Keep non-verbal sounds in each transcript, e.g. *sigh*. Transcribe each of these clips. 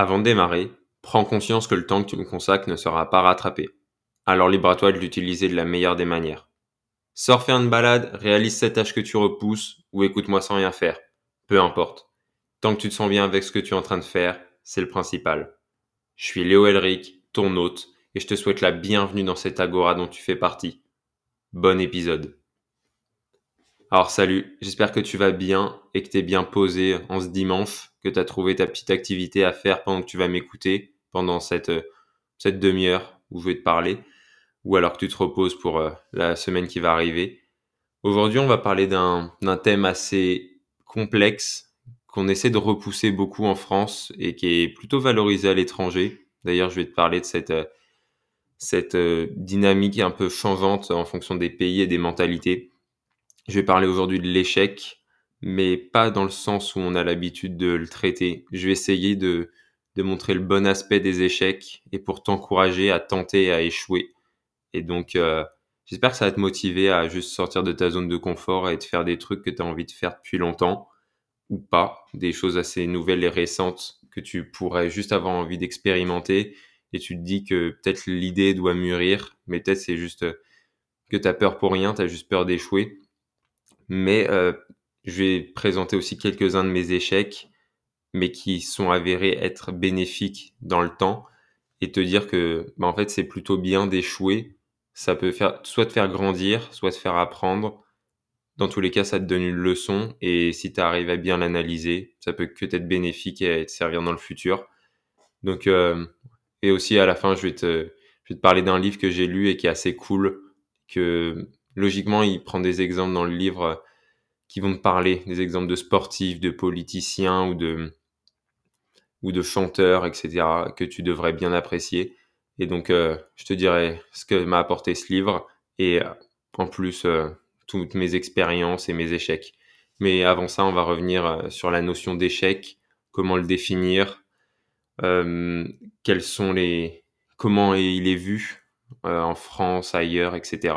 Avant de démarrer, prends conscience que le temps que tu me consacres ne sera pas rattrapé. Alors libre à toi de l'utiliser de la meilleure des manières. Sors faire une balade, réalise cette tâche que tu repousses ou écoute-moi sans rien faire. Peu importe. Tant que tu te sens bien avec ce que tu es en train de faire, c'est le principal. Je suis Léo Elric, ton hôte, et je te souhaite la bienvenue dans cette agora dont tu fais partie. Bon épisode. Alors salut, j'espère que tu vas bien et que tu es bien posé en ce dimanche, que tu as trouvé ta petite activité à faire pendant que tu vas m'écouter, pendant cette, cette demi-heure où je vais te parler, ou alors que tu te reposes pour euh, la semaine qui va arriver. Aujourd'hui, on va parler d'un thème assez complexe qu'on essaie de repousser beaucoup en France et qui est plutôt valorisé à l'étranger. D'ailleurs, je vais te parler de cette, euh, cette euh, dynamique un peu changeante en fonction des pays et des mentalités. Je vais parler aujourd'hui de l'échec, mais pas dans le sens où on a l'habitude de le traiter. Je vais essayer de, de montrer le bon aspect des échecs et pour t'encourager à tenter à échouer. Et donc, euh, j'espère que ça va te motiver à juste sortir de ta zone de confort et de faire des trucs que tu as envie de faire depuis longtemps ou pas, des choses assez nouvelles et récentes que tu pourrais juste avoir envie d'expérimenter et tu te dis que peut-être l'idée doit mûrir, mais peut-être c'est juste que tu as peur pour rien, tu as juste peur d'échouer mais euh, je vais présenter aussi quelques-uns de mes échecs, mais qui sont avérés être bénéfiques dans le temps, et te dire que bah, fait c'est plutôt bien d'échouer. Ça peut soit te faire grandir, soit te faire apprendre. Dans tous les cas, ça te donne une leçon, et si tu arrives à bien l'analyser, ça peut que être bénéfique et te servir dans le futur. Donc, euh, et aussi à la fin, je vais te, je vais te parler d'un livre que j'ai lu et qui est assez cool, que logiquement, il prend des exemples dans le livre qui vont te parler, des exemples de sportifs, de politiciens ou de, ou de chanteurs, etc., que tu devrais bien apprécier. Et donc, euh, je te dirai ce que m'a apporté ce livre et euh, en plus, toutes mes expériences et mes échecs. Mais avant ça, on va revenir sur la notion d'échec, comment le définir, quels sont les, comment il est vu en France, ailleurs, etc.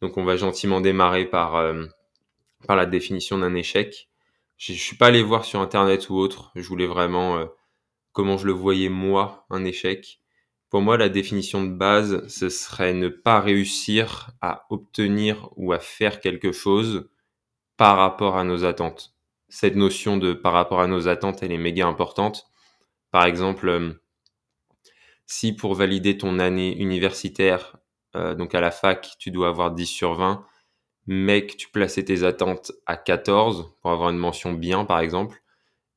Donc on va gentiment démarrer par, euh, par la définition d'un échec. Je ne suis pas allé voir sur Internet ou autre. Je voulais vraiment euh, comment je le voyais moi, un échec. Pour moi, la définition de base, ce serait ne pas réussir à obtenir ou à faire quelque chose par rapport à nos attentes. Cette notion de par rapport à nos attentes, elle est méga importante. Par exemple, euh, si pour valider ton année universitaire, euh, donc à la fac, tu dois avoir 10 sur 20, mais que tu plaçais tes attentes à 14 pour avoir une mention bien, par exemple,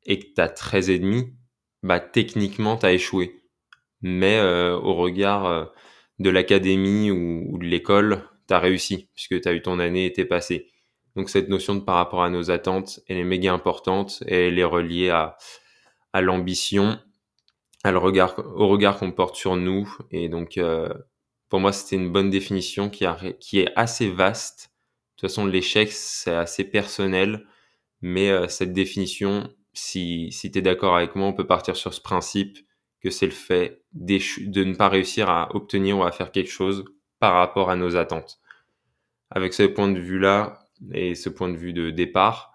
et que tu as 13,5, bah, techniquement, tu as échoué. Mais euh, au regard euh, de l'académie ou, de l'école, tu as réussi, puisque tu as eu ton année et t'es passé. Donc cette notion de par rapport à nos attentes, elle est méga importante et elle est reliée à, l'ambition, au regard qu'on porte sur nous. Et donc, pour moi, c'était une bonne définition qui, est assez vaste. De toute façon, l'échec, c'est assez personnel, mais euh, cette définition, si, si tu es d'accord avec moi, on peut partir sur ce principe que c'est le fait de ne pas réussir à obtenir ou à faire quelque chose par rapport à nos attentes. Avec ce point de vue-là et ce point de vue de départ,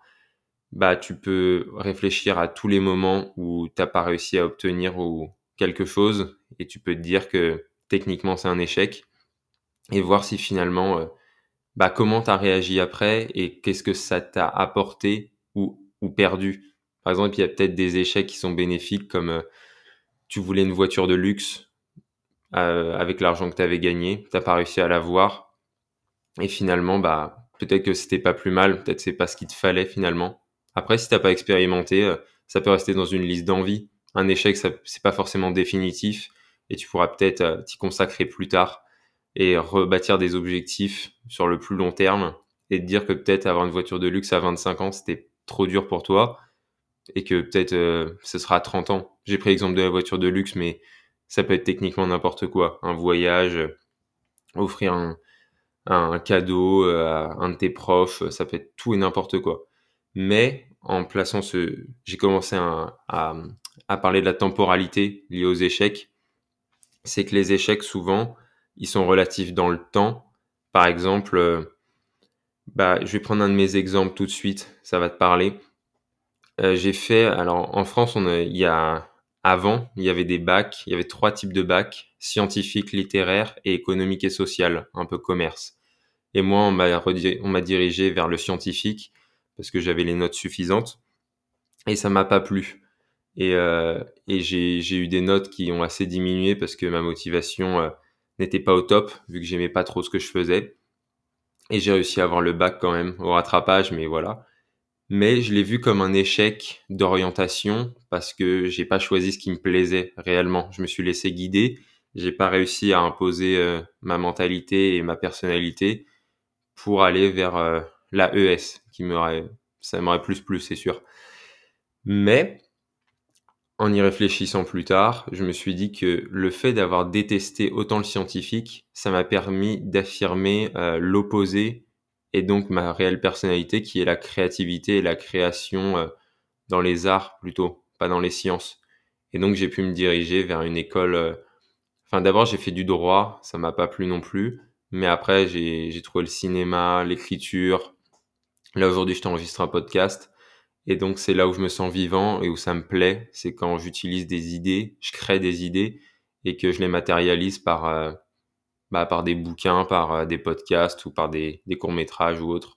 bah, tu peux réfléchir à tous les moments où tu n'as pas réussi à obtenir ou quelque chose et tu peux te dire que techniquement c'est un échec, et voir si finalement, euh, bah, comment tu as réagi après et qu'est-ce que ça t'a apporté ou, ou perdu? Par exemple, il y a peut-être des échecs qui sont bénéfiques comme euh, tu voulais une voiture de luxe euh, avec l'argent que tu avais gagné, tu pas réussi à l'avoir, et finalement, bah, peut-être que c'était pas plus mal, peut-être c'est pas ce qu'il te fallait finalement. Après, si t'as pas expérimenté, ça peut rester dans une liste d'envie. Un échec, c'est pas forcément définitif et tu pourras peut-être euh, t'y consacrer plus tard et rebâtir des objectifs sur le plus long terme et te dire que peut-être avoir une voiture de luxe à 25 ans, c'était trop dur pour toi et que peut-être euh, ce sera à 30 ans. J'ai pris l'exemple de la voiture de luxe, mais ça peut être techniquement n'importe quoi. Un voyage, offrir un, cadeau euh, à un de tes proches, ça peut être tout et n'importe quoi. Mais en plaçant ce... J'ai commencé à, à parler de la temporalité liée aux échecs c'est que les échecs, souvent, ils sont relatifs dans le temps. Par exemple, euh, bah, je vais prendre un de mes exemples tout de suite, ça va te parler. Euh, j'ai fait, alors en France, il y a avant, il y avait des bacs, il y avait trois types de bacs, scientifique, littéraire et économique et social, un peu commerce. Et moi, on m'a dirigé vers le scientifique parce que j'avais les notes suffisantes et ça m'a pas plu. Et, euh, et j'ai eu des notes qui ont assez diminué parce que ma motivation n'était pas au top vu que j'aimais pas trop ce que je faisais. Et j'ai réussi à avoir le bac quand même au rattrapage, mais voilà. Mais je l'ai vu comme un échec d'orientation parce que j'ai pas choisi ce qui me plaisait réellement. Je me suis laissé guider. J'ai pas réussi à imposer euh, ma mentalité et ma personnalité pour aller vers euh, la ES, qui m'aurait, ça m'aurait plus plu, c'est sûr. Mais en y réfléchissant plus tard, je me suis dit que le fait d'avoir détesté autant le scientifique, ça m'a permis d'affirmer euh, l'opposé et donc ma réelle personnalité qui est la créativité et la création euh, dans les arts plutôt, pas dans les sciences. Et donc j'ai pu me diriger vers une école. Euh, enfin d'abord j'ai fait du droit, ça m'a pas plu non plus, mais après j'ai trouvé le cinéma, l'écriture. Là aujourd'hui je t'enregistre un podcast et donc, c'est là où je me sens vivant et où ça me plaît. C'est quand j'utilise des idées, je crée des idées et que je les matérialise par, euh, bah, par des bouquins, par euh, des podcasts ou par des, des courts-métrages ou autres.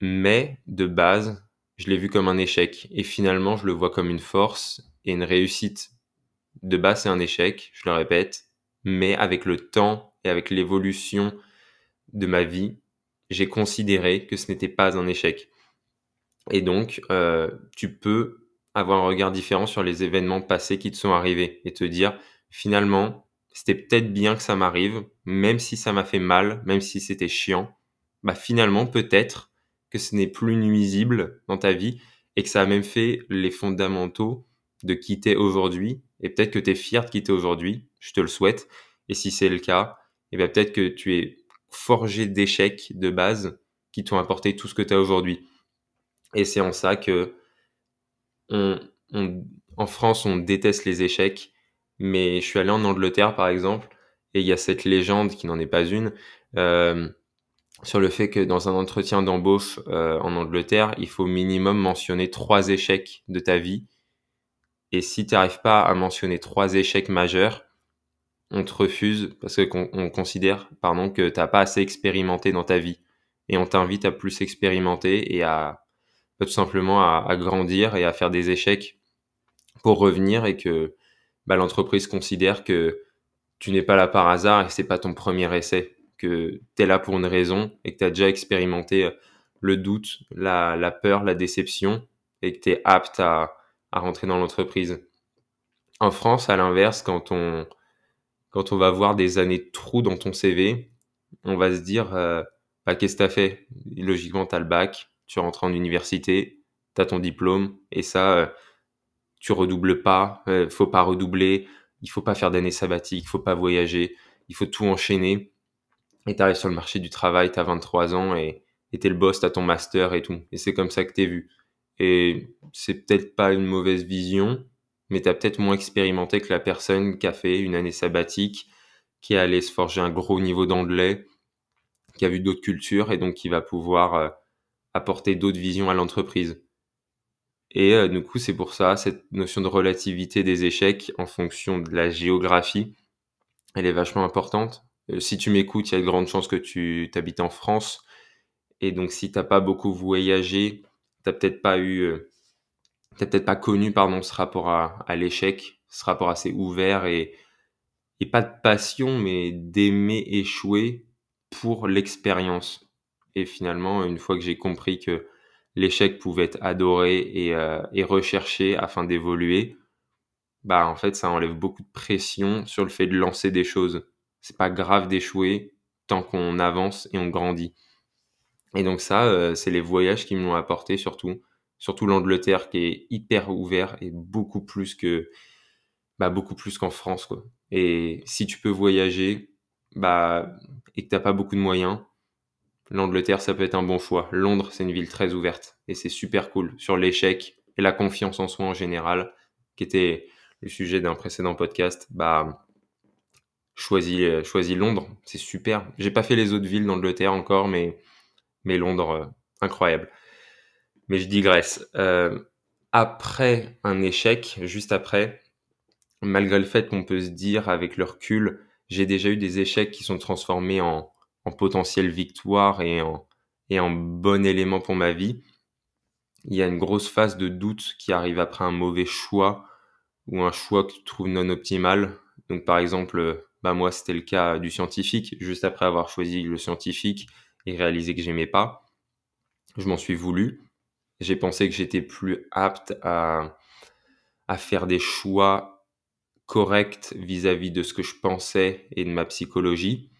Mais de base, je l'ai vu comme un échec. Et finalement, je le vois comme une force et une réussite. De base, c'est un échec, je le répète. Mais avec le temps et avec l'évolution de ma vie, j'ai considéré que ce n'était pas un échec et donc, euh, tu peux avoir un regard différent sur les événements passés qui te sont arrivés et te dire, finalement, c'était peut-être bien que ça m'arrive, même si ça m'a fait mal, même si c'était chiant. Bah finalement, peut-être que ce n'est plus nuisible dans ta vie et que ça a même fait les fondamentaux de quitter aujourd'hui. Et peut-être que tu es fier de quitter aujourd'hui, je te le souhaite. Et si c'est le cas, et ben peut-être que tu es forgé d'échecs de base qui t'ont apporté tout ce que tu as aujourd'hui. Et c'est en ça que en France, on déteste les échecs. Mais je suis allé en Angleterre, par exemple, et il y a cette légende, qui n'en est pas une, euh, sur le fait que dans un entretien d'embauche euh, en Angleterre, il faut minimum mentionner trois échecs de ta vie. Et si tu n'arrives pas à mentionner trois échecs majeurs, on te refuse parce qu'on considère pardon, que tu n'as pas assez expérimenté dans ta vie. Et on t'invite à plus expérimenter et à, tout simplement à, grandir et à faire des échecs pour revenir et que bah, l'entreprise considère que tu n'es pas là par hasard et c'est pas ton premier essai, que tu es là pour une raison et que tu as déjà expérimenté euh, le doute, la, peur, la déception et que tu es apte à, rentrer dans l'entreprise. En France, à l'inverse, quand on, quand on va voir des années de trous dans ton CV, on va se dire euh, bah, qu'est-ce que tu as fait? Logiquement, tu as le bac, tu rentres en université, tu as ton diplôme, et ça, euh, tu redoubles pas, euh, faut pas redoubler, il faut pas faire d'année sabbatique, il faut pas voyager, il faut tout enchaîner. Et tu arrives sur le marché du travail, tu as 23 ans et tu es le boss, tu as ton master et tout. Et c'est comme ça que tu es vu. Et c'est peut-être pas une mauvaise vision, mais tu as peut-être moins expérimenté que la personne qui a fait une année sabbatique, qui est allé se forger un gros niveau d'anglais, qui a vu d'autres cultures et donc qui va pouvoir euh, apporter d'autres visions à l'entreprise. Et euh, du coup, c'est pour ça, cette notion de relativité des échecs en fonction de la géographie, elle est vachement importante. Euh, si tu m'écoutes, il y a de grandes chances que tu t'habites en France. Et donc, si tu n'as pas beaucoup voyagé, tu n'as peut-être pas eu, euh, peut-être pas connu, pardon, ce rapport à, à l'échec, ce rapport assez ouvert et, et pas de passion, mais d'aimer échouer pour l'expérience. Et finalement, une fois que j'ai compris que l'échec pouvait être adoré et, euh, et recherché afin d'évoluer, bah en fait, ça enlève beaucoup de pression sur le fait de lancer des choses. C'est pas grave d'échouer tant qu'on avance et on grandit. Et donc ça, euh, c'est les voyages qui me l'ont apporté surtout. Surtout l'Angleterre qui est hyper ouvert et beaucoup plus que bah, beaucoup plus qu'en France quoi. Et si tu peux voyager bah et que t'as pas beaucoup de moyens, l'Angleterre, ça peut être un bon choix. Londres, c'est une ville très ouverte et c'est super cool sur l'échec et la confiance en soi en général, qui était le sujet d'un précédent podcast. Bah, choisis, choisis Londres, c'est super. J'ai pas fait les autres villes d'Angleterre encore, mais, mais Londres, euh, incroyable. Mais je digresse. Euh, après un échec, juste après, malgré le fait qu'on peut se dire avec le recul, j'ai déjà eu des échecs qui sont transformés en, en potentielle victoire et en, et en bon élément pour ma vie. Il y a une grosse phase de doute qui arrive après un mauvais choix ou un choix que tu trouves non optimal. Donc par exemple, bah moi c'était le cas du scientifique. Juste après avoir choisi le scientifique et réalisé que j'aimais pas, je m'en suis voulu. J'ai pensé que j'étais plus apte à, à faire des choix corrects vis-à-vis de ce que je pensais et de ma psychologie.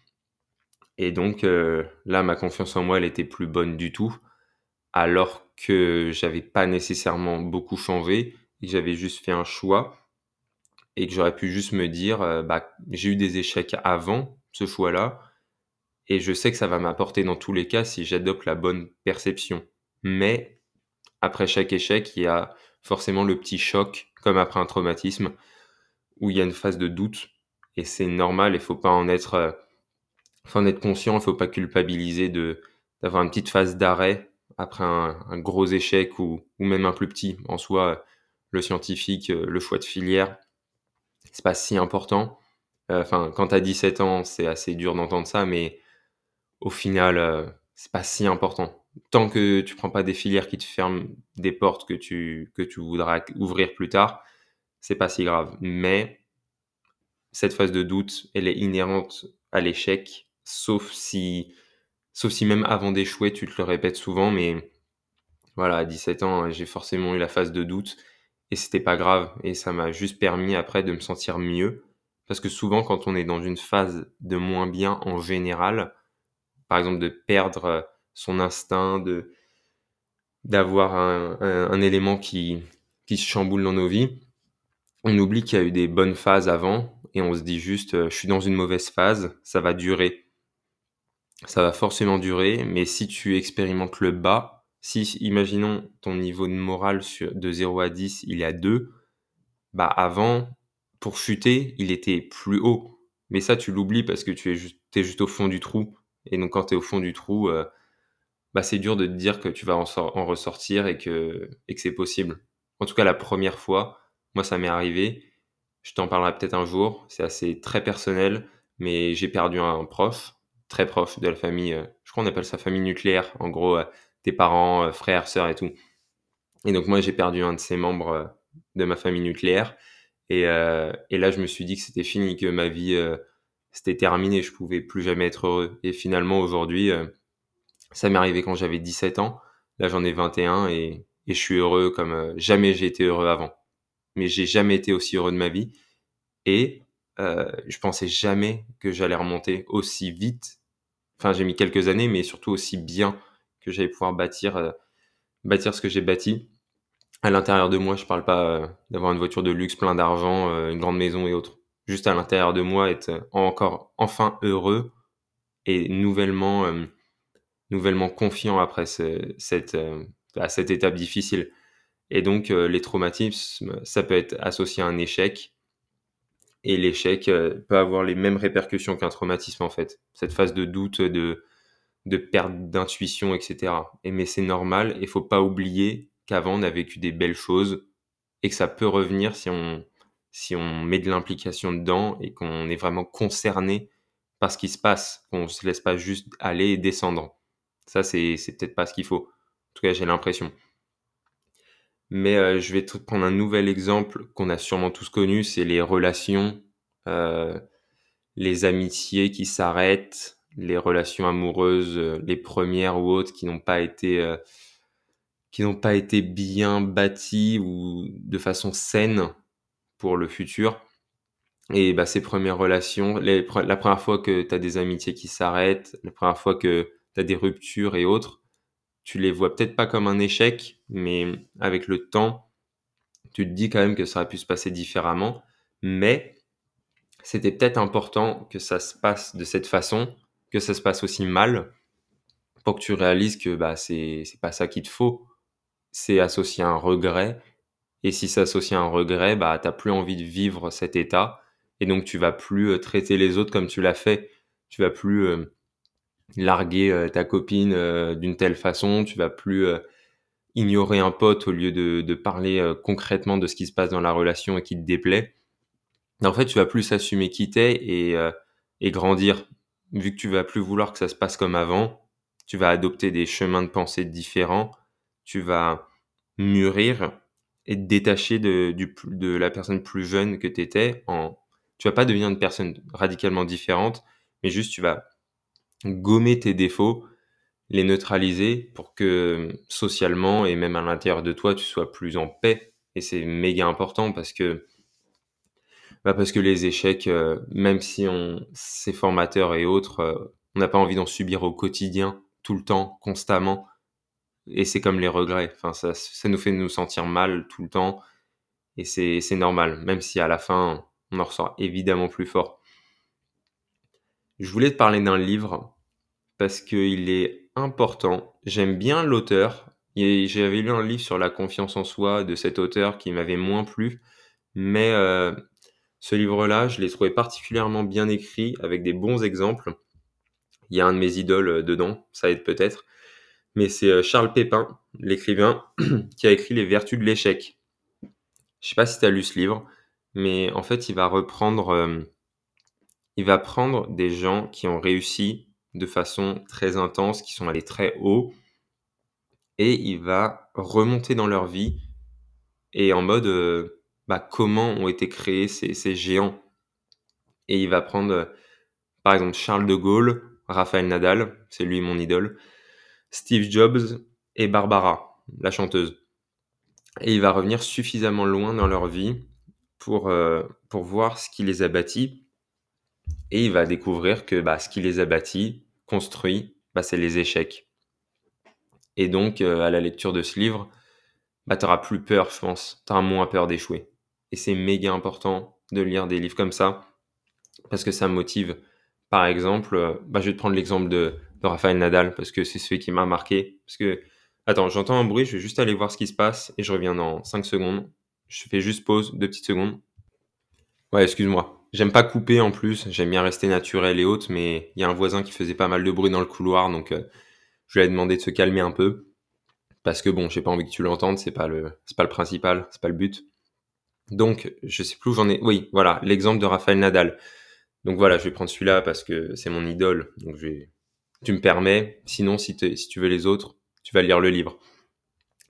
Et donc euh, là, ma confiance en moi, elle était plus bonne du tout, alors que j'avais pas nécessairement beaucoup changé, et j'avais juste fait un choix, et que j'aurais pu juste me dire, euh, bah, j'ai eu des échecs avant ce choix-là, et je sais que ça va m'apporter dans tous les cas si j'adopte la bonne perception. Mais après chaque échec, il y a forcément le petit choc, comme après un traumatisme, où il y a une phase de doute. Et c'est normal, il faut pas en être, euh, faut en être conscient, il faut pas culpabiliser de d'avoir une petite phase d'arrêt après un, gros échec ou, ou même un plus petit. En soi, le scientifique, euh, le choix de filière, c'est pas si important. Euh, enfin, quand tu as 17 ans, c'est assez dur d'entendre ça, mais au final, euh, c'est pas si important. Tant que tu prends pas des filières qui te ferment des portes que tu, que tu voudras ouvrir plus tard, c'est pas si grave. Mais cette phase de doute, elle est inhérente à l'échec, sauf si, sauf si même avant d'échouer, tu te le répètes souvent, mais voilà, à 17 ans, j'ai forcément eu la phase de doute et c'était pas grave et ça m'a juste permis après de me sentir mieux parce que souvent quand on est dans une phase de moins bien en général, par exemple de perdre son instinct, de d'avoir un, élément qui, qui se chamboule dans nos vies, on oublie qu'il y a eu des bonnes phases avant et on se dit juste euh, je suis dans une mauvaise phase, ça va durer. Ça va forcément durer, mais si tu expérimentes le bas, si imaginons ton niveau de morale sur, de 0 à 10, il est à 2, bah avant, pour chuter, il était plus haut. Mais ça, tu l'oublies parce que tu es juste, juste au fond du trou. Et donc quand tu es au fond du trou, euh, bah, c'est dur de te dire que tu vas en, en ressortir et que, et que c'est possible. En tout cas, la première fois, moi, ça m'est arrivé. Je t'en parlerai peut-être un jour. C'est assez très personnel, mais j'ai perdu un prof, très proche de la famille. Euh, je crois qu'on appelle ça famille nucléaire. En gros, euh, tes parents, euh, frères, sœurs et tout. Et donc, moi, j'ai perdu un de ces membres de ma famille nucléaire. Et, là, je me suis dit que c'était fini, que ma vie, c'était terminé. Je pouvais plus jamais être heureux. Et finalement, aujourd'hui, ça m'est arrivé quand j'avais 17 ans. Là, j'en ai 21 et, et je suis heureux comme jamais j'ai été heureux avant mais j'ai jamais été aussi heureux de ma vie. Et je pensais jamais que j'allais remonter aussi vite. Enfin, j'ai mis quelques années, mais surtout aussi bien que j'allais pouvoir bâtir, euh, bâtir ce que j'ai bâti. À l'intérieur de moi, je parle pas euh, d'avoir une voiture de luxe, plein d'argent, euh, une grande maison et autres. Juste à l'intérieur de moi, être encore enfin heureux et nouvellement, nouvellement confiant après ce, cette, à cette étape difficile. Et donc, les traumatismes, ça peut être associé à un échec. Et l'échec euh, peut avoir les mêmes répercussions qu'un traumatisme, en fait. Cette phase de doute, de, de perte d'intuition, etc. Et, mais c'est normal. Il faut pas oublier qu'avant, on a vécu des belles choses et que ça peut revenir si on, si on met de l'implication dedans et qu'on est vraiment concerné par ce qui se passe, qu'on se laisse pas juste aller et descendre. Ça, c'est peut-être pas ce qu'il faut. En tout cas, j'ai l'impression. Mais euh, je vais prendre un nouvel exemple qu'on a sûrement tous connu, c'est les relations, euh, les amitiés qui s'arrêtent, les relations amoureuses, euh, les premières ou autres qui n'ont pas été qui n'ont pas été bien bâties ou de façon saine pour le futur. Et bah, ces premières relations, la première fois que tu as des amitiés qui s'arrêtent, la première fois que tu as des ruptures et autres, tu les vois peut-être pas comme un échec, mais avec le temps, tu te dis quand même que ça aurait pu se passer différemment. Mais c'était peut-être important que ça se passe de cette façon, que ça se passe aussi mal, pour que tu réalises que bah, c'est pas ça qu'il te faut. C'est associé à un regret. Et si c'est associé à un regret, bah, t'as plus envie de vivre cet état. Et donc, tu vas plus euh, traiter les autres comme tu l'as fait. Tu vas plus euh, larguer euh, ta copine euh, d'une telle façon, tu vas plus euh, ignorer un pote au lieu de, parler concrètement de ce qui se passe dans la relation et qui te déplaît. en fait, tu vas plus assumer qui t'es et, grandir. Vu que tu vas plus vouloir que ça se passe comme avant, tu vas adopter des chemins de pensée différents, tu vas mûrir et te détacher de la personne plus jeune que tu étais. En, tu vas pas devenir une personne radicalement différente, mais juste tu vas gommer tes défauts, les neutraliser pour que socialement et même à l'intérieur de toi, tu sois plus en paix. Et c'est méga important parce que bah parce que les échecs, euh, même si on c'est formateur et autres, euh, on n'a pas envie d'en subir au quotidien, tout le temps, constamment. Et c'est comme les regrets. Enfin, ça, ça nous fait nous sentir mal tout le temps. Et c'est normal, même si à la fin, on en ressort évidemment plus fort. Je voulais te parler d'un livre parce qu'il est important. J'aime bien l'auteur. J'avais lu un livre sur la confiance en soi de cet auteur qui m'avait moins plu, mais euh, ce livre-là, je l'ai trouvé particulièrement bien écrit, avec des bons exemples. Il y a un de mes idoles euh, dedans, ça aide peut-être. Mais c'est euh, Charles Pépin, l'écrivain, *clears throat* qui a écrit Les Vertus de l'échec. Je sais pas si tu as lu ce livre, mais en fait, il va reprendre, il va prendre des gens qui ont réussi de façon très intense, qui sont allés très haut, et il va remonter dans leur vie et en mode bah, comment ont été créés ces, géants. Et il va prendre, euh, par exemple, Charles de Gaulle, Raphaël Nadal, c'est lui mon idole, Steve Jobs et Barbara, la chanteuse. Et il va revenir suffisamment loin dans leur vie pour, euh, pour voir ce qui les a bâtis. Et il va découvrir que bah, ce qui les a bâtis, construit, bah, c'est les échecs. Et donc, euh, à la lecture de ce livre, bah, tu plus peur, je pense. Tu auras moins peur d'échouer. Et c'est méga important de lire des livres comme ça parce que ça motive. Par exemple, euh, bah, je vais te prendre l'exemple de, Raphaël Nadal parce que c'est celui qui m'a marqué. Parce que, attends, j'entends un bruit, je vais juste aller voir ce qui se passe et je reviens dans 5 secondes. Je fais juste pause, deux petites secondes. Ouais, excuse-moi. J'aime pas couper en plus, j'aime bien rester naturel et haute, mais il y a un voisin qui faisait pas mal de bruit dans le couloir, donc euh, je lui ai demandé de se calmer un peu. Parce que bon, j'ai pas envie que tu l'entendes, c'est pas le, pas le principal, c'est pas le but. Donc, je sais plus où j'en ai. Oui, voilà, l'exemple de Raphaël Nadal. Donc voilà, je vais prendre celui-là parce que c'est mon idole. Donc tu me permets. Sinon, si, si, tu veux les autres, tu vas lire le livre.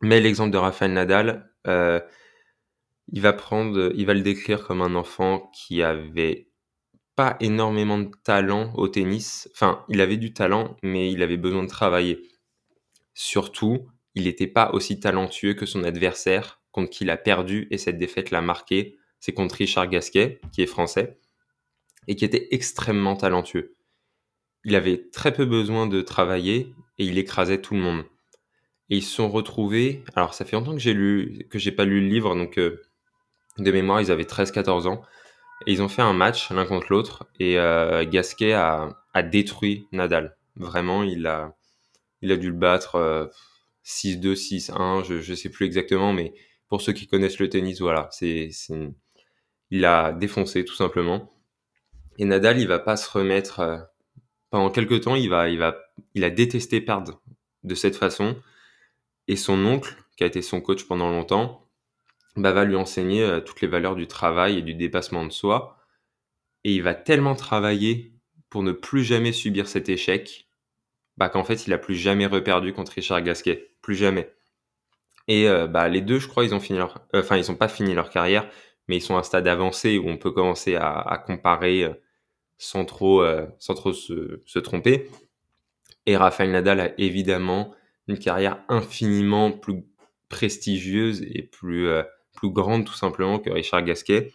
Mais l'exemple de Raphaël Nadal, euh, il va prendre, il va le décrire comme un enfant qui avait pas énormément de talent au tennis. Enfin, il avait du talent, mais il avait besoin de travailler. Surtout, il n'était pas aussi talentueux que son adversaire contre qui il a perdu et cette défaite l'a marqué, c'est contre Richard Gasquet, qui est français, et qui était extrêmement talentueux. Il avait très peu besoin de travailler et il écrasait tout le monde. Et ils se sont retrouvés, alors ça fait longtemps que j'ai lu, que j'ai pas lu le livre, donc euh, de mémoire, ils avaient 13-14 ans, et ils ont fait un match l'un contre l'autre, et euh, Gasquet a, détruit Nadal. Vraiment, il a, il a dû le battre 6-2, euh, 6-1, je, je sais plus exactement, mais pour ceux qui connaissent le tennis, voilà, c'est, il a défoncé tout simplement. Et Nadal, il va pas se remettre euh, pendant quelques temps. Il va, il va, il a détesté perdre de cette façon. Et son oncle, qui a été son coach pendant longtemps, va lui enseigner euh, toutes les valeurs du travail et du dépassement de soi. Et il va tellement travailler pour ne plus jamais subir cet échec, bah, qu'en fait, il a plus jamais reperdu contre Richard Gasquet. Plus jamais. Et euh, bah, les deux, je crois, ils ont fini leur, euh, enfin, ils ont pas fini leur carrière, mais ils sont à un stade avancé où on peut commencer à, comparer sans trop, sans trop se, se, tromper. Et Rafael Nadal a évidemment une carrière infiniment plus prestigieuse et plus, plus grande tout simplement que Richard Gasquet.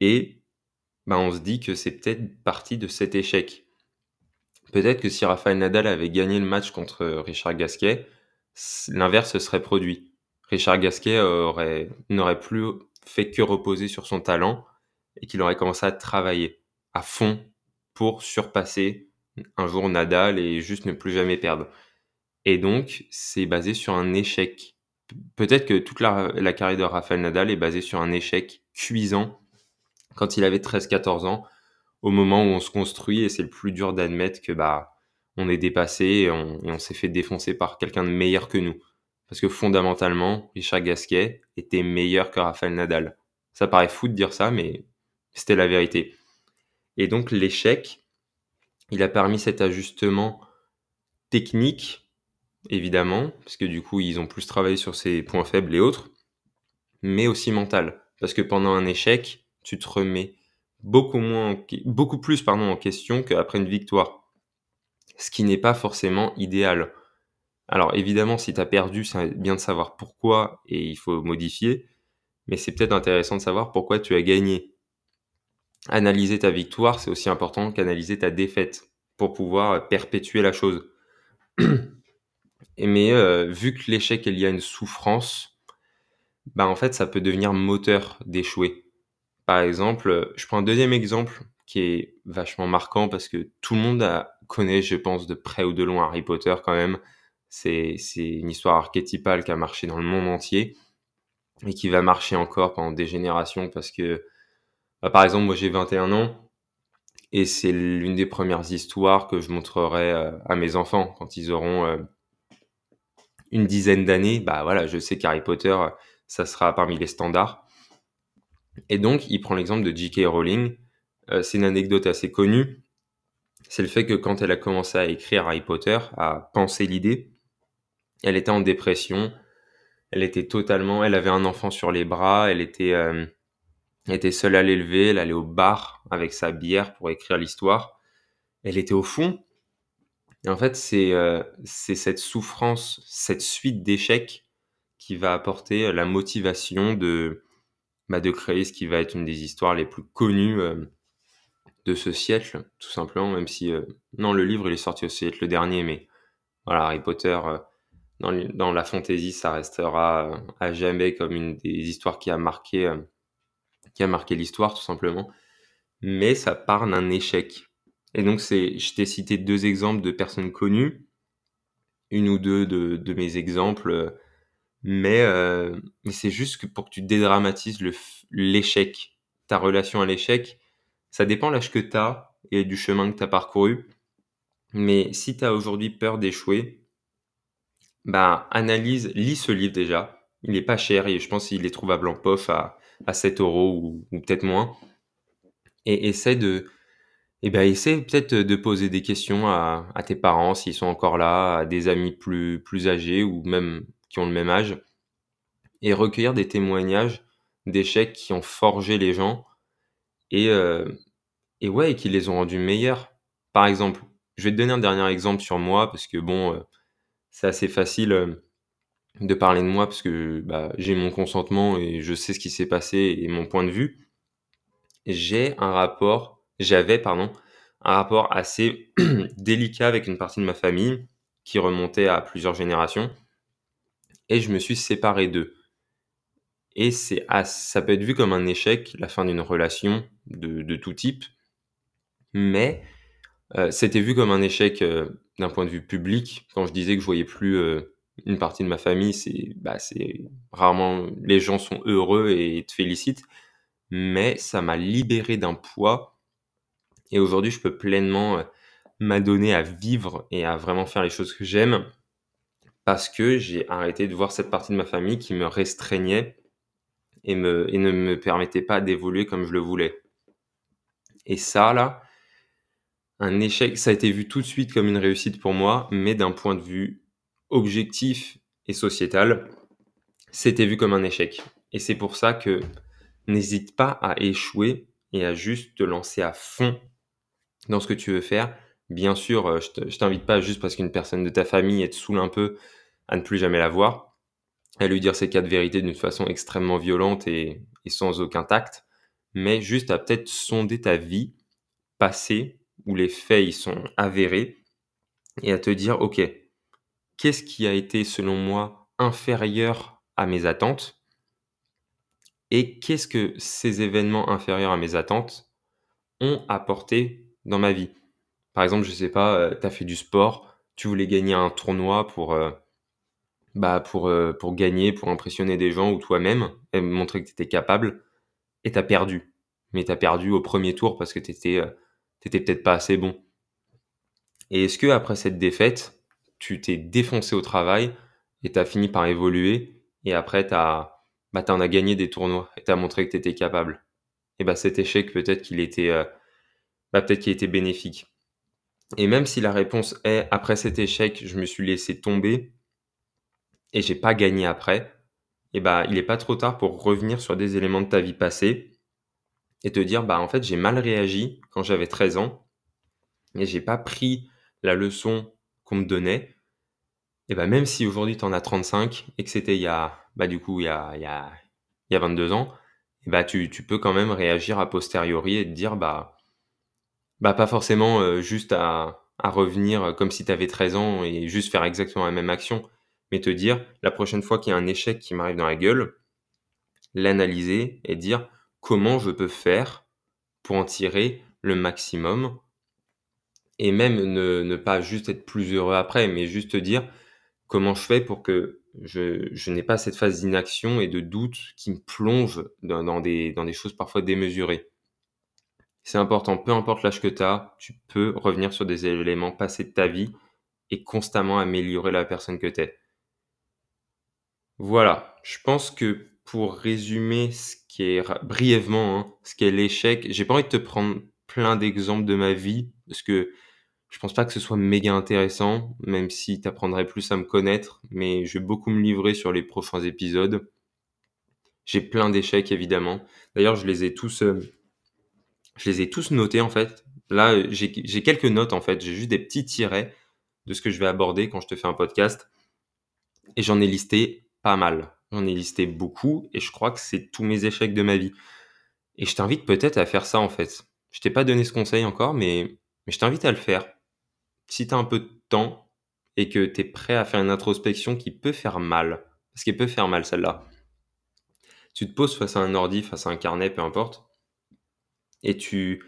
Et bah, on se dit que c'est peut-être partie de cet échec. Peut-être que si Rafael Nadal avait gagné le match contre Richard Gasquet, l'inverse se serait produit. Richard Gasquet aurait, n'aurait plus fait que reposer sur son talent et qu'il aurait commencé à travailler à fond pour surpasser un jour Nadal et juste ne plus jamais perdre. Et donc, c'est basé sur un échec. Peut-être que toute la, carrière de Rafael Nadal est basée sur un échec cuisant quand il avait 13-14 ans, au moment où on se construit, et c'est le plus dur d'admettre que bah on est dépassé et on, s'est fait défoncer par quelqu'un de meilleur que nous. Parce que fondamentalement, Richard Gasquet était meilleur que Rafael Nadal. Ça paraît fou de dire ça, mais C'était la vérité. Et donc l'échec, il a permis cet ajustement technique, évidemment, parce que du coup, ils ont plus travaillé sur ses points faibles et autres, mais aussi mental. Parce que pendant un échec, tu te remets beaucoup, moins beaucoup plus en question qu'après une victoire. Ce qui n'est pas forcément idéal. Alors évidemment, si tu as perdu, c'est bien de savoir pourquoi et il faut modifier, mais c'est peut-être intéressant de savoir pourquoi tu as gagné. Analyser ta victoire, c'est aussi important qu'analyser ta défaite pour pouvoir perpétuer la chose. *clears throat* mais euh, vu que l'échec il y a une souffrance, bah en fait ça peut devenir moteur d'échouer. Par exemple, je prends un deuxième exemple qui est vachement marquant parce que tout le monde a, connaît, je pense, de près ou de loin Harry Potter quand même. C'est une histoire archétypale qui a marché dans le monde entier et qui va marcher encore pendant des générations parce que, bah, par exemple, moi j'ai 21 ans et c'est l'une des premières histoires que je montrerai euh, à mes enfants quand ils auront euh, une dizaine d'années. Bah voilà, je sais qu'Harry Potter, ça sera parmi les standards. Et donc, il prend l'exemple de J.K. Rowling. Euh, c'est une anecdote assez connue. C'est le fait que quand elle a commencé à écrire Harry Potter, à penser l'idée, elle était en dépression. Elle était totalement, elle avait un enfant sur les bras. Elle était, euh, était seule à l'élever. Elle allait au bar avec sa bière pour écrire l'histoire. Elle était au fond. Et en fait, c'est euh, c'est cette souffrance, cette suite d'échecs qui va apporter la motivation de bah, de créer ce qui va être une des histoires les plus connues euh, de ce siècle, tout simplement, même si, euh, non, le livre, est sorti au siècle le dernier, mais Harry Potter, euh, dans, la fantasy, ça restera à jamais comme une des histoires qui a marqué, qui marqué l'histoire, tout simplement. Mais ça part d'un échec. Et donc, je t'ai cité deux exemples de personnes connues, une ou deux de, de mes exemples mais, euh, mais c'est juste que pour que tu dédramatises l'échec, ta relation à l'échec, ça dépend l'âge que tu as et du chemin que tu as parcouru. Mais si tu as aujourd'hui peur d'échouer, bah, analyse, lis ce livre déjà. Il n'est pas cher et je pense qu'il est trouvable en pof à, à 7 euros ou, peut-être moins. Et essaie de, eh ben, essaie peut-être de poser des questions à, tes parents s'ils sont encore là, à des amis plus, plus âgés ou même qui ont le même âge, et recueillir des témoignages d'échecs qui ont forgé les gens et, euh, et ouais, qui les ont rendus meilleurs. Par exemple, je vais te donner un dernier exemple sur moi parce que bon, euh, c'est assez facile euh, de parler de moi parce que bah, j'ai mon consentement et je sais ce qui s'est passé et mon point de vue. J'ai un rapport, j'avais, pardon, un rapport assez *clears throat* délicat avec une partie de ma famille qui remontait à plusieurs générations et je me suis séparé d'eux. Et c'est ça peut être vu comme un échec, la fin d'une relation de, tout type, mais euh, c'était vu comme un échec euh, d'un point de vue public. Quand je disais que je voyais plus euh, une partie de ma famille, c'est bah, rarement les gens sont heureux et te félicitent, mais ça m'a libéré d'un poids. Et aujourd'hui, je peux pleinement m'adonner à vivre et à vraiment faire les choses que j'aime parce que j'ai arrêté de voir cette partie de ma famille qui me restreignait et ne me permettait pas d'évoluer comme je le voulais. Et ça, là, un échec, ça a été vu tout de suite comme une réussite pour moi, mais d'un point de vue objectif et sociétal, c'était vu comme un échec. Et c'est pour ça que n'hésite pas à échouer et à juste te lancer à fond dans ce que tu veux faire. Bien sûr, euh, je t'invite pas juste parce qu'une personne de ta famille est te saoule un peu à ne plus jamais la voir, à lui dire ses quatre vérités d'une façon extrêmement violente et, sans aucun tact, mais juste à peut-être sonder ta vie passée où les faits y sont avérés et à te dire ok qu'est-ce qui a été selon moi inférieur à mes attentes et qu'est-ce que ces événements inférieurs à mes attentes ont apporté dans ma vie. Par exemple, je sais pas, euh, tu as fait du sport, tu voulais gagner un tournoi pour, euh, bah, pour, euh, pour gagner, pour impressionner des gens ou toi-même, et montrer que tu étais capable, et tu as perdu. Mais tu as perdu au premier tour parce que tu étais, euh, peut-être pas assez bon. Et est-ce que après cette défaite, tu t'es défoncé au travail et tu as fini par évoluer et après tu bah, en as gagné des tournois et tu as montré que tu étais capable? Et bah cet échec peut-être qu'il était bah, peut-être qu'il était bénéfique. Et même si la réponse est après cet échec, je me suis laissé tomber et j'ai pas gagné après, et bah il n'est pas trop tard pour revenir sur des éléments de ta vie passée et te dire bah en fait j'ai mal réagi quand j'avais 13 ans et j'ai pas pris la leçon qu'on me donnait. Et bah même si aujourd'hui tu en as 35 et que c'était il y a bah du coup il y a, il y a, il y a 22 ans, et bah tu, tu peux quand même réagir a posteriori et te dire bah bah pas forcément euh, juste à, revenir comme si tu avais 13 ans et juste faire exactement la même action, mais te dire la prochaine fois qu'il y a un échec qui m'arrive dans la gueule, l'analyser et dire comment je peux faire pour en tirer le maximum et même ne, ne pas juste être plus heureux après, mais juste te dire comment je fais pour que je, je n'ai pas cette phase d'inaction et de doute qui me plonge dans, dans, des, dans des choses parfois démesurées. C'est important, peu importe l'âge que tu as, tu peux revenir sur des éléments passés de ta vie et constamment améliorer la personne que tu es. Voilà, je pense que pour résumer ce qui est brièvement hein, ce qu'est l'échec, j'ai pas envie de te prendre plein d'exemples de ma vie parce que je pense pas que ce soit méga intéressant, même si tu apprendrais plus à me connaître, mais je vais beaucoup me livrer sur les prochains épisodes. J'ai plein d'échecs évidemment. D'ailleurs, je les ai tous euh, je les ai tous notés en fait. Là, j'ai quelques notes en fait. J'ai juste des petits tirets de ce que je vais aborder quand je te fais un podcast. Et j'en ai listé pas mal. J'en ai listé beaucoup et je crois que c'est tous mes échecs de ma vie. Et je t'invite peut-être à faire ça en fait. Je t'ai pas donné ce conseil encore, mais, mais je t'invite à le faire. Si tu as un peu de temps et que tu prêt à faire une introspection qui peut faire mal, parce qu'elle peut faire mal celle-là, tu te poses face à un ordi, face à un carnet, peu importe, et tu,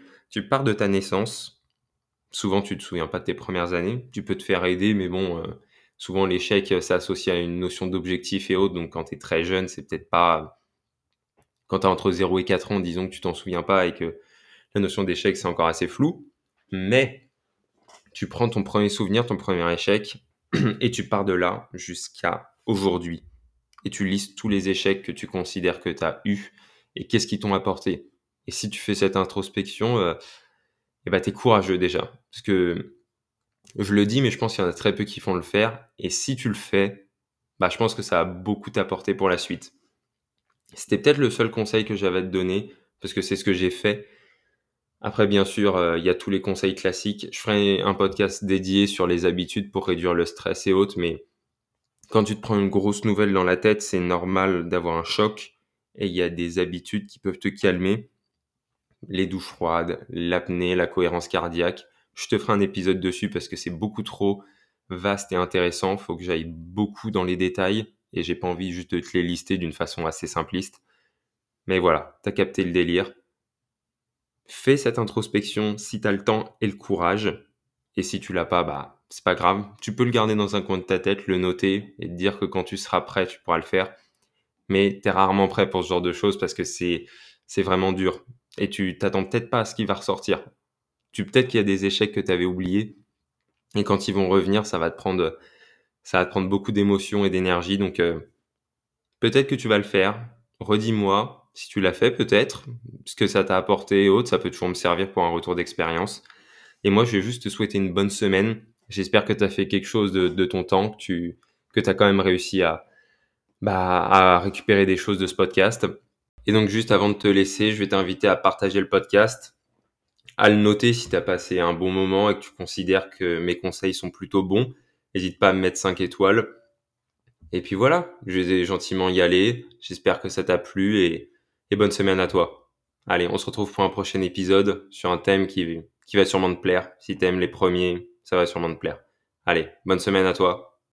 pars de ta naissance. Souvent, tu te souviens pas de tes premières années. Tu peux te faire aider, mais bon, euh, souvent l'échec, c'est associé à une notion d'objectif et autres. Donc, quand tu es très jeune, c'est peut-être pas. Quand tu as entre 0 et 4 ans, disons que tu t'en souviens pas et que la notion d'échec, c'est encore assez flou. Mais tu prends ton premier souvenir, ton premier échec, *clears throat* et tu pars de là jusqu'à aujourd'hui. Et tu listes tous les échecs que tu considères que tu as eus et qu'est-ce qui t'ont apporté. Et si tu fais cette introspection, euh, eh ben, tu es courageux déjà. Parce que je le dis, mais je pense qu'il y en a très peu qui font le faire. Et si tu le fais, bah, je pense que ça a beaucoup t'apporter pour la suite. C'était peut-être le seul conseil que j'avais à te donner, parce que c'est ce que j'ai fait. Après, bien sûr, euh, il y a tous les conseils classiques. Je ferai un podcast dédié sur les habitudes pour réduire le stress et autres, mais quand tu te prends une grosse nouvelle dans la tête, c'est normal d'avoir un choc et il y a des habitudes qui peuvent te calmer les douches froides, l'apnée, la cohérence cardiaque. Je te ferai un épisode dessus parce que c'est beaucoup trop vaste et intéressant. Faut que j'aille beaucoup dans les détails et j'ai pas envie juste de te les lister d'une façon assez simpliste. Mais voilà, t'as capté le délire. Fais cette introspection si t'as le temps et le courage. Et si tu l'as pas, bah, c'est pas grave. Tu peux le garder dans un coin de ta tête, le noter et te dire que quand tu seras prêt, tu pourras le faire. Mais t'es rarement prêt pour ce genre de choses parce que c'est, c'est vraiment dur et tu t'attends peut-être pas à ce qui va ressortir. Tu peut-être qu'il y a des échecs que tu avais oubliés et quand ils vont revenir, ça va te prendre ça va prendre beaucoup d'émotions et d'énergie donc euh, peut-être que tu vas le faire. Redis-moi si tu l'as fait peut-être, ce que ça t'a apporté et autres, ça peut toujours me servir pour un retour d'expérience. Et moi, je vais juste te souhaiter une bonne semaine. J'espère que tu as fait quelque chose de, de, ton temps, que tu que as quand même réussi à, bah, à récupérer des choses de ce podcast. Et donc juste avant de te laisser, je vais t'inviter à partager le podcast, à le noter si tu as passé un bon moment et que tu considères que mes conseils sont plutôt bons. N'hésite pas à me mettre 5 étoiles. Et puis voilà, je vais gentiment y aller. J'espère que ça t'a plu et, bonne semaine à toi. Allez, on se retrouve pour un prochain épisode sur un thème qui va sûrement te plaire. Si t'aimes les premiers, ça va sûrement te plaire. Allez, bonne semaine à toi.